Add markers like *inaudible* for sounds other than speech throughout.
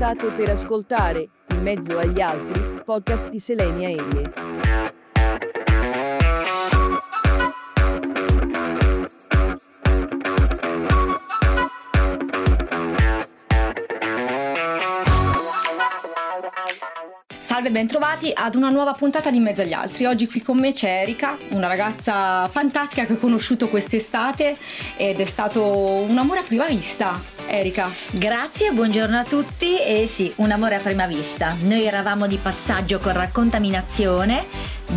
state per ascoltare, in mezzo agli altri, podcast di Selenia Aerie. Salve bentrovati ad una nuova puntata di Mezzo agli Altri. Oggi qui con me c'è Erika, una ragazza fantastica che ho conosciuto quest'estate ed è stato un amore a prima vista. Erika. Grazie, buongiorno a tutti e sì, un amore a prima vista. Noi eravamo di passaggio con raccontaminazione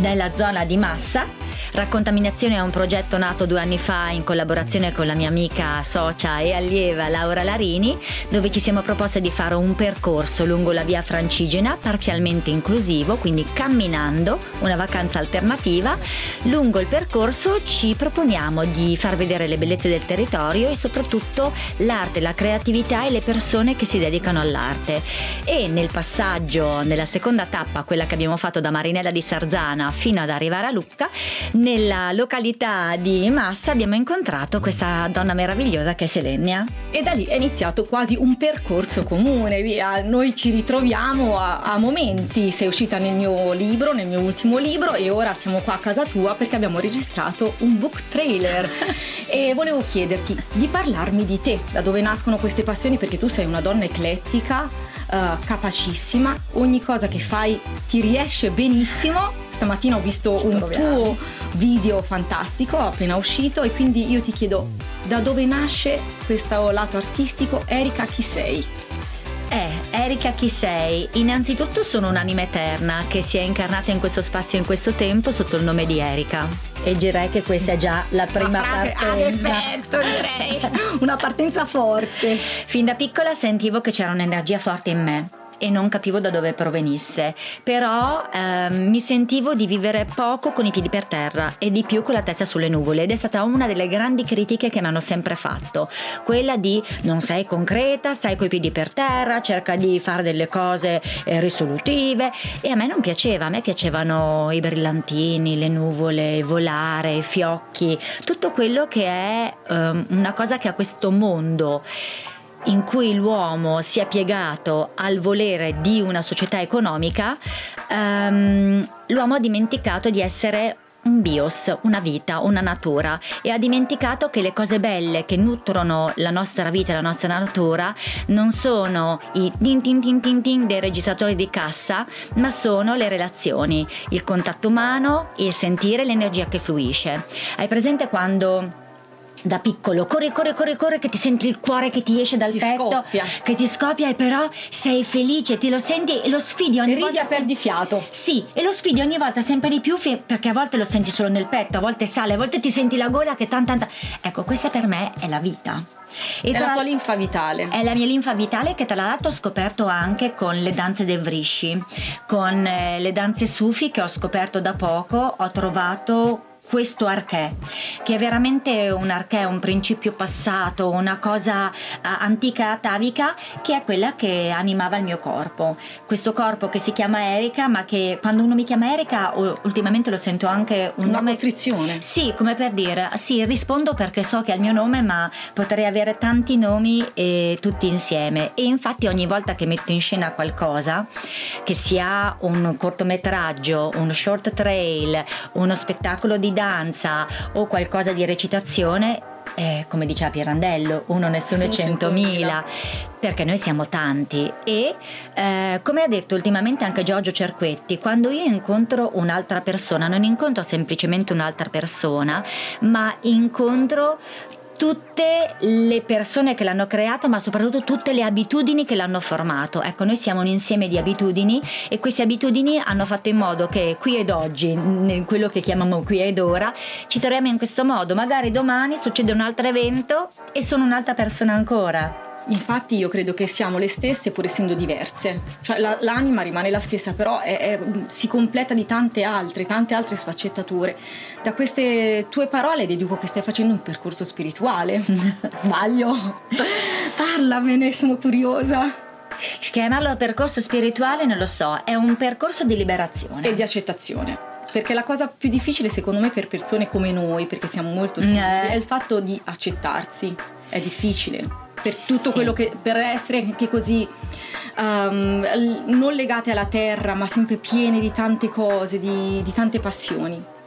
nella zona di Massa Raccontaminazione è un progetto nato due anni fa in collaborazione con la mia amica, socia e allieva Laura Larini, dove ci siamo proposte di fare un percorso lungo la via Francigena, parzialmente inclusivo, quindi camminando, una vacanza alternativa. Lungo il percorso ci proponiamo di far vedere le bellezze del territorio e soprattutto l'arte, la creatività e le persone che si dedicano all'arte. E nel passaggio, nella seconda tappa, quella che abbiamo fatto da Marinella di Sarzana fino ad arrivare a Lucca, nella località di Massa abbiamo incontrato questa donna meravigliosa che è Selenia. E da lì è iniziato quasi un percorso comune, via. Noi ci ritroviamo a, a momenti, sei uscita nel mio libro, nel mio ultimo libro e ora siamo qua a casa tua perché abbiamo registrato un book trailer *laughs* e volevo chiederti di parlarmi di te, da dove nascono queste passioni perché tu sei una donna eclettica uh, capacissima, ogni cosa che fai ti riesce benissimo. Stamattina ho visto un tuo video fantastico appena uscito e quindi io ti chiedo da dove nasce questo lato artistico? Erika chi sei? Eh, Erika chi sei? Innanzitutto sono un'anima eterna che si è incarnata in questo spazio e in questo tempo sotto il nome di Erika. E direi che questa è già la prima partenza. Effetto, direi. *laughs* Una partenza forte. Fin da piccola sentivo che c'era un'energia forte in me e non capivo da dove provenisse, però eh, mi sentivo di vivere poco con i piedi per terra e di più con la testa sulle nuvole ed è stata una delle grandi critiche che mi hanno sempre fatto, quella di non sei concreta, stai coi piedi per terra, cerca di fare delle cose eh, risolutive e a me non piaceva, a me piacevano i brillantini, le nuvole, volare, i fiocchi, tutto quello che è eh, una cosa che ha questo mondo in cui l'uomo si è piegato al volere di una società economica, ehm, l'uomo ha dimenticato di essere un bios, una vita, una natura e ha dimenticato che le cose belle che nutrono la nostra vita e la nostra natura non sono i tin tin tin tin tin dei registratori di cassa, ma sono le relazioni, il contatto umano, il sentire l'energia che fluisce. Hai presente quando da piccolo, corri, corri, corri, corri, che ti senti il cuore che ti esce dal ti petto, scoppia. che ti scoppia e però sei felice, ti lo senti e lo sfidi ogni e ridi volta. a perdi fiato. Sì, e lo sfidi ogni volta sempre di più perché a volte lo senti solo nel petto, a volte sale, a volte ti senti la gola che tanta tanta. Ecco, questa per me è la vita. E è la tua linfa vitale. È la mia linfa vitale che tra l'altro ho scoperto anche con le danze del Vrishi, con eh, le danze sufi che ho scoperto da poco, ho trovato questo archè, che è veramente un archè, un principio passato, una cosa uh, antica atavica, che è quella che animava il mio corpo. Questo corpo che si chiama Erika, ma che quando uno mi chiama Erika, ultimamente lo sento anche un una nome. costrizione. Sì, come per dire, sì, rispondo perché so che è il mio nome, ma potrei avere tanti nomi e tutti insieme. E infatti ogni volta che metto in scena qualcosa, che sia un cortometraggio, un short trail, uno spettacolo di danza o qualcosa di recitazione, eh, come diceva Pirandello, uno nessuno e centomila, perché noi siamo tanti. E eh, come ha detto ultimamente anche Giorgio Cerquetti, quando io incontro un'altra persona, non incontro semplicemente un'altra persona, ma incontro tutte le persone che l'hanno creato, ma soprattutto tutte le abitudini che l'hanno formato. Ecco, noi siamo un insieme di abitudini e queste abitudini hanno fatto in modo che qui ed oggi, quello che chiamiamo qui ed ora, ci troviamo in questo modo. Magari domani succede un altro evento e sono un'altra persona ancora. Infatti io credo che siamo le stesse pur essendo diverse, cioè, la, l'anima rimane la stessa però è, è, si completa di tante altre, tante altre sfaccettature. Da queste tue parole deduco che stai facendo un percorso spirituale, *laughs* sbaglio? *laughs* Parlamene, sono curiosa. Chiamarlo percorso spirituale non lo so, è un percorso di liberazione. E di accettazione perché la cosa più difficile secondo me per persone come noi, perché siamo molto simili, eh. è il fatto di accettarsi. È difficile per tutto sì. quello che per essere anche così um, non legate alla terra, ma sempre piene di tante cose, di, di tante passioni.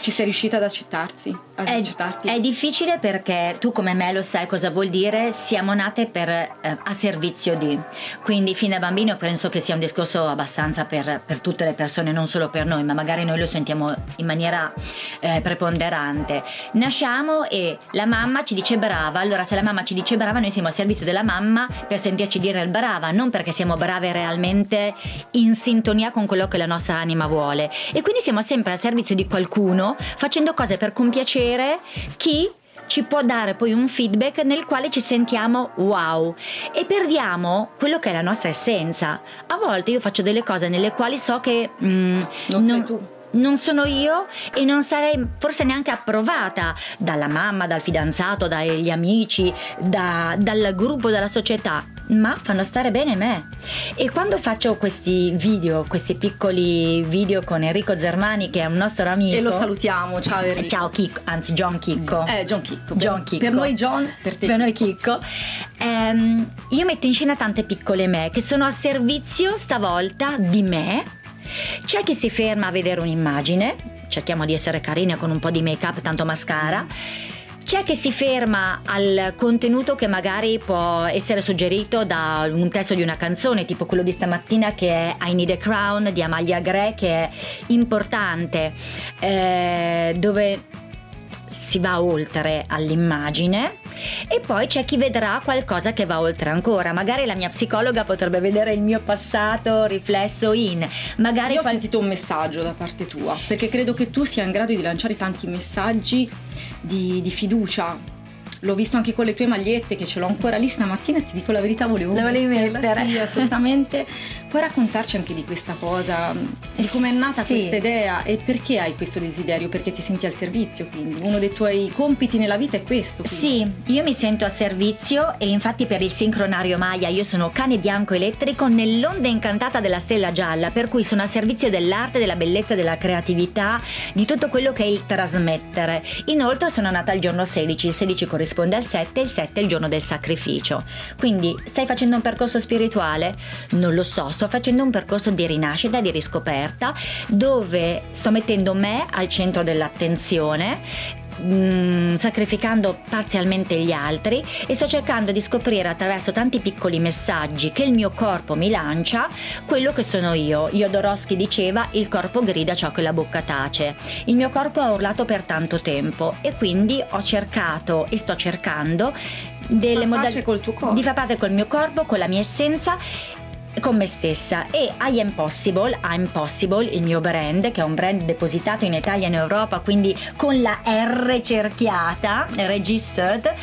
Ci sei riuscita ad accettarsi? Ad è, accettarti? è difficile perché tu come me lo sai cosa vuol dire, siamo nate per, eh, a servizio di. Quindi fin da bambino penso che sia un discorso abbastanza per, per, tutte le persone, non solo per noi, ma magari noi lo sentiamo in maniera eh, preponderante. Nasciamo e la mamma ci dice brava, allora se la mamma ci dice brava noi siamo a servizio della mamma per sentirci dire il brava, non perché siamo brave realmente in sintonia con quello che la nostra anima vuole. E quindi siamo sempre al servizio di qualcuno facendo cose per compiacere chi ci può dare poi un feedback nel quale ci sentiamo wow. E perdiamo quello che è la nostra essenza. A volte io faccio delle cose nelle quali so che mm, non, non sei tu. non sono io e non sarei forse neanche approvata dalla mamma, dal fidanzato, dagli amici, da, dal gruppo, dalla società ma fanno stare bene me. E quando faccio questi video, questi piccoli video con Enrico Zermani, che è un nostro amico. E lo salutiamo, ciao Enrico. Ciao Chicco, anzi John Chicco. Eh, John Chicco. John Chicco. Per noi John, per te. Per noi Chicco. Ehm, io metto in scena tante piccole me che sono a servizio stavolta di me. C'è chi si ferma a vedere un'immagine, cerchiamo di essere carine con un po' di make up, tanto mascara c'è chi si ferma al contenuto che magari può essere suggerito da un testo di una canzone, tipo quello di stamattina che è I Need a Crown di Amalia Gre, che è importante, eh, dove si va oltre all'immagine e poi c'è chi vedrà qualcosa che va oltre ancora. Magari la mia psicologa potrebbe vedere il mio passato riflesso in. Magari Io ho qual... sentito un messaggio da parte tua, perché credo che tu sia in grado di lanciare tanti messaggi di, di fiducia l'ho visto anche con le tue magliette che ce l'ho ancora lì stamattina ti dico la verità volevo la volevi mettere. sì assolutamente. Puoi raccontarci anche di questa cosa di come è nata sì. questa idea e perché hai questo desiderio? Perché ti senti al servizio quindi? Uno dei tuoi compiti nella vita è questo quindi. sì io mi sento a servizio e infatti per il sincronario Maya io sono cane bianco elettrico nell'onda incantata della stella gialla per cui sono a servizio dell'arte della bellezza della creatività di tutto quello che è il trasmettere. Inoltre sono nata il giorno 16 il 16 corrisponde corrisponde al 7 e il 7 è il giorno del sacrificio. Quindi stai facendo un percorso spirituale? Non lo so, sto facendo un percorso di rinascita, di riscoperta, dove sto mettendo me al centro dell'attenzione Mm, sacrificando parzialmente gli altri e sto cercando di scoprire attraverso tanti piccoli messaggi che il mio corpo mi lancia quello che sono io. Jodorowsky diceva il corpo grida ciò che la bocca tace. Il mio corpo ha urlato per tanto tempo e quindi ho cercato e sto cercando delle modalità di far parte col mio corpo, con la mia essenza con me stessa. E I Am Possible, I'm Possible, il mio brand, che è un brand depositato in Italia e in Europa, quindi con la R cerchiata, registered,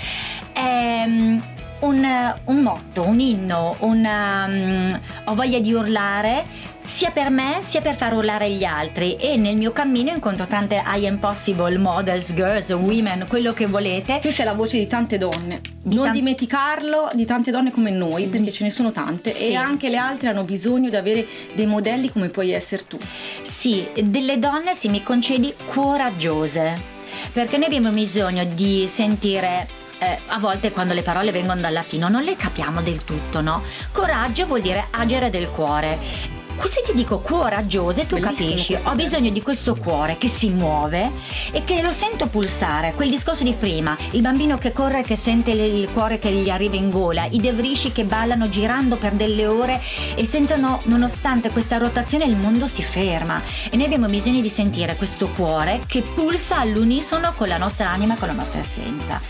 è um, un, un, motto, un inno, una, um, ho voglia di urlare sia per me sia per far urlare gli altri e nel mio cammino incontro tante I am possible models, girls, women, quello che volete. Tu sei la voce di tante donne, di non tan- dimenticarlo, di tante donne come noi, perché ce ne sono tante sì. e anche le altre hanno bisogno di avere dei modelli come puoi essere tu. Sì, delle donne, se mi concedi, coraggiose, perché noi abbiamo bisogno di sentire eh, a volte quando le parole vengono dal latino non le capiamo del tutto, no? Coraggio vuol dire agere del cuore se ti dico? Coraggiosa tu Bellissimo capisci? ho bisogno di questo cuore che si muove e che lo sento pulsare quel discorso di prima il bambino che corre che sente il cuore che gli arriva in gola i devrici che ballano girando per delle ore e sentono nonostante questa rotazione il mondo si ferma. E noi abbiamo bisogno di sentire questo cuore che pulsa all'unisono con la nostra anima con la nostra essenza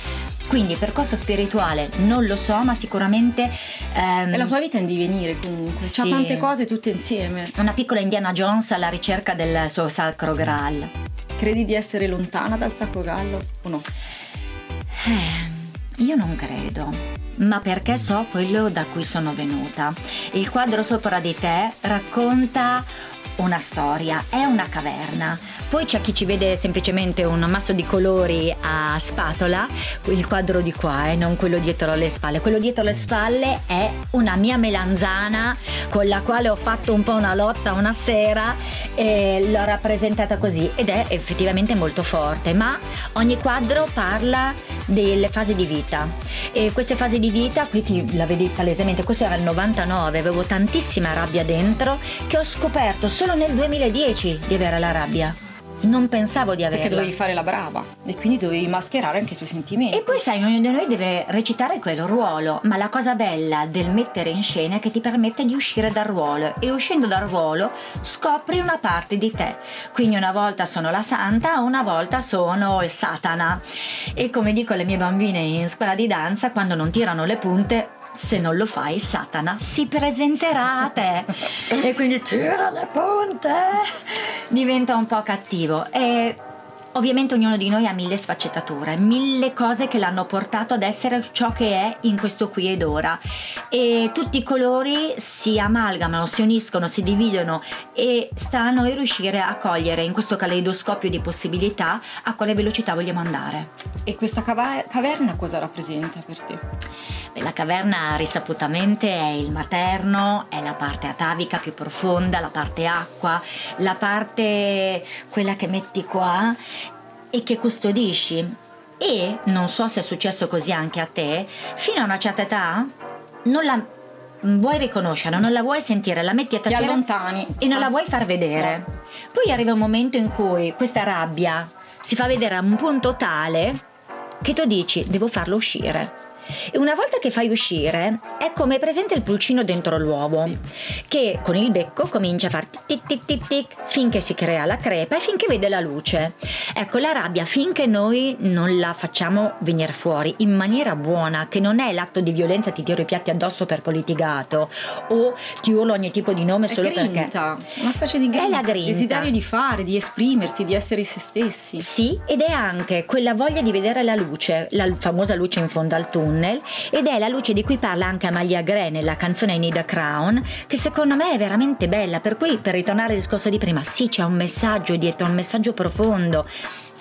quindi percorso spirituale non lo so, ma sicuramente... Ehm, è la tua vita in divenire comunque, sì. c'ha tante cose tutte insieme. Una piccola Indiana Jones alla ricerca del suo sacro Graal. Credi di essere lontana dal sacro Graal o no? Eh, io non credo, ma perché so quello da cui sono venuta. Il quadro sopra di te racconta una storia, è una caverna poi c'è chi ci vede semplicemente un ammasso di colori a spatola, il quadro di qua e non quello dietro le spalle. Quello dietro le spalle è una mia melanzana con la quale ho fatto un po' una lotta una sera e l'ho rappresentata così ed è effettivamente molto forte, ma ogni quadro parla delle fasi di vita e queste fasi di vita qui ti, la vedi palesemente questo era il 99 avevo tantissima rabbia dentro che ho scoperto solo nel 2010 di avere la rabbia non pensavo di averla. Perché dovevi fare la brava e quindi dovevi mascherare anche i tuoi sentimenti. E poi sai, ognuno di noi deve recitare quel ruolo, ma la cosa bella del mettere in scena è che ti permette di uscire dal ruolo e uscendo dal ruolo scopri una parte di te. Quindi una volta sono la santa, una volta sono il satana. E come dico alle mie bambine in scuola di danza, quando non tirano le punte, se non lo fai Satana si presenterà a te. E quindi tira le punte diventa un po' cattivo. E Ovviamente ognuno di noi ha mille sfaccettature, mille cose che l'hanno portato ad essere ciò che è in questo qui ed ora e tutti i colori si amalgamano, si uniscono, si dividono e sta a noi riuscire a cogliere in questo caleidoscopio di possibilità a quale velocità vogliamo andare. E questa cava- caverna cosa rappresenta per te? Beh, la caverna risaputamente è il materno, è la parte atavica più profonda, la parte acqua, la parte quella che metti qua e che custodisci. E non so se è successo così anche a te, fino a una certa età non la vuoi riconoscere, non la vuoi sentire, la metti a tacere allontani e non la vuoi far vedere. No. Poi arriva un momento in cui questa rabbia si fa vedere a un punto tale che tu dici devo farlo uscire e una volta che fai uscire, è come presente il pulcino dentro l'uovo, sì. che con il becco comincia a fare tic tic tic tic finché si crea la crepa e finché vede la luce. Ecco, la rabbia finché noi non la facciamo venire fuori in maniera buona, che non è l'atto di violenza ti tiro i piatti addosso perché ho litigato o ti urlo ogni tipo di nome è solo grinta, perché una specie di grinta, è la grinta. desiderio di fare, di esprimersi, di essere se stessi. Sì, ed è anche quella voglia di vedere la luce, la famosa luce in fondo al tunnel ed è la luce di cui parla anche Amalia Gray nella canzone I Need a Crown che secondo me è veramente bella per cui per ritornare al discorso di prima sì c'è un messaggio dietro un messaggio profondo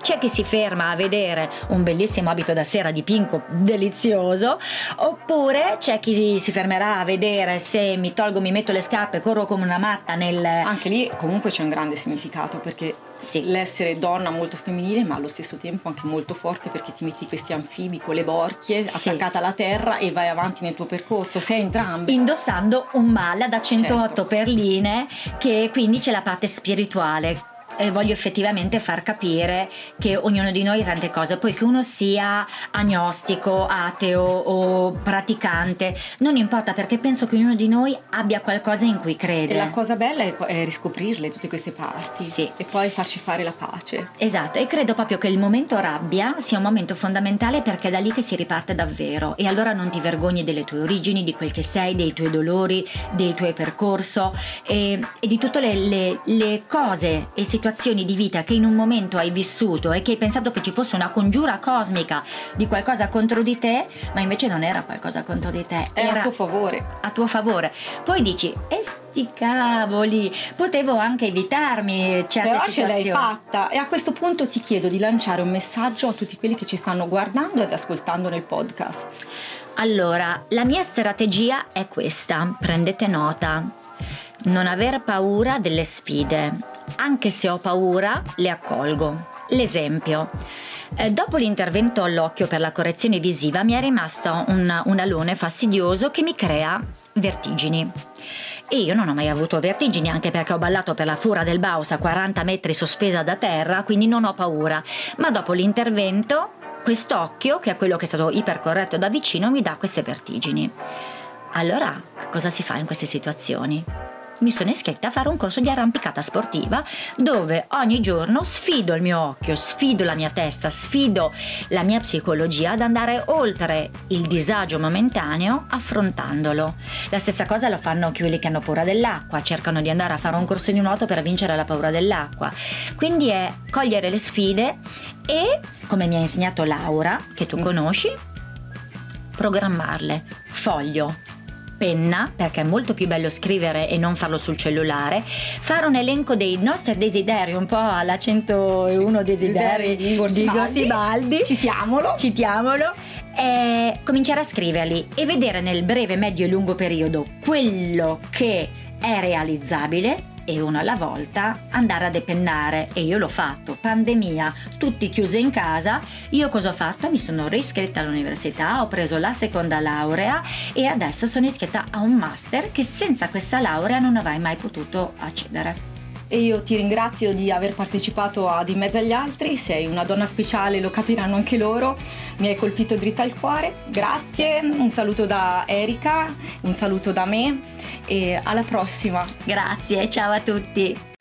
c'è chi si ferma a vedere un bellissimo abito da sera di Pinco delizioso, oppure c'è chi si fermerà a vedere se mi tolgo, mi metto le scarpe, corro come una matta nel... Anche lì comunque c'è un grande significato perché sì. l'essere donna molto femminile ma allo stesso tempo anche molto forte perché ti metti questi anfibi con le borchie sì. attaccata alla terra e vai avanti nel tuo percorso, sei entrambi. Indossando un mala da 108 certo. perline che quindi c'è la parte spirituale eh, voglio effettivamente far capire che ognuno di noi ha tante cose, poi che uno sia agnostico, ateo o praticante, non importa perché penso che ognuno di noi abbia qualcosa in cui crede. E la cosa bella è, è riscoprirle tutte queste parti sì. e poi farci fare la pace. Esatto, e credo proprio che il momento rabbia sia un momento fondamentale perché è da lì che si riparte davvero e allora non ti vergogni delle tue origini, di quel che sei, dei tuoi dolori, del tuo percorso e, e di tutte le, le, le cose e situazioni situazioni di vita che in un momento hai vissuto e che hai pensato che ci fosse una congiura cosmica di qualcosa contro di te, ma invece non era qualcosa contro di te, era, era a tuo favore. A tuo favore. Poi dici, e sti cavoli, potevo anche evitarmi certe Però situazioni. ce l'hai fatta e a questo punto ti chiedo di lanciare un messaggio a tutti quelli che ci stanno guardando ed ascoltando nel podcast. Allora, la mia strategia è questa, prendete nota. Non aver paura delle sfide anche se ho paura, le accolgo. L'esempio. Eh, dopo l'intervento all'occhio per la correzione visiva mi è rimasto un, un alone fastidioso che mi crea vertigini. E io non ho mai avuto vertigini anche perché ho ballato per la fura del Baus a 40 metri sospesa da terra, quindi non ho paura. Ma dopo l'intervento, quest'occhio, che è quello che è stato ipercorretto da vicino, mi dà queste vertigini. Allora, cosa si fa in queste situazioni? Mi sono iscritta a fare un corso di arrampicata sportiva dove ogni giorno sfido il mio occhio, sfido la mia testa, sfido la mia psicologia ad andare oltre il disagio momentaneo affrontandolo. La stessa cosa lo fanno quelli che hanno paura dell'acqua, cercano di andare a fare un corso di nuoto per vincere la paura dell'acqua. Quindi è cogliere le sfide e, come mi ha insegnato Laura, che tu conosci, programmarle. Foglio penna, perché è molto più bello scrivere e non farlo sul cellulare, fare un elenco dei nostri desideri, un po' alla 101 desideri di Gosibaldi. Citiamolo. Citiamolo. E cominciare a scriverli e vedere nel breve, medio e lungo periodo quello che è realizzabile e uno alla volta andare a depennare e io l'ho fatto, pandemia, tutti chiusi in casa, io cosa ho fatto? Mi sono riscritta all'università, ho preso la seconda laurea e adesso sono iscritta a un master che senza questa laurea non avrei mai potuto accedere e io ti ringrazio di aver partecipato a Di mezzo agli altri, sei una donna speciale, lo capiranno anche loro, mi hai colpito dritta al cuore, grazie, un saluto da Erika, un saluto da me. E alla prossima. Grazie, ciao a tutti.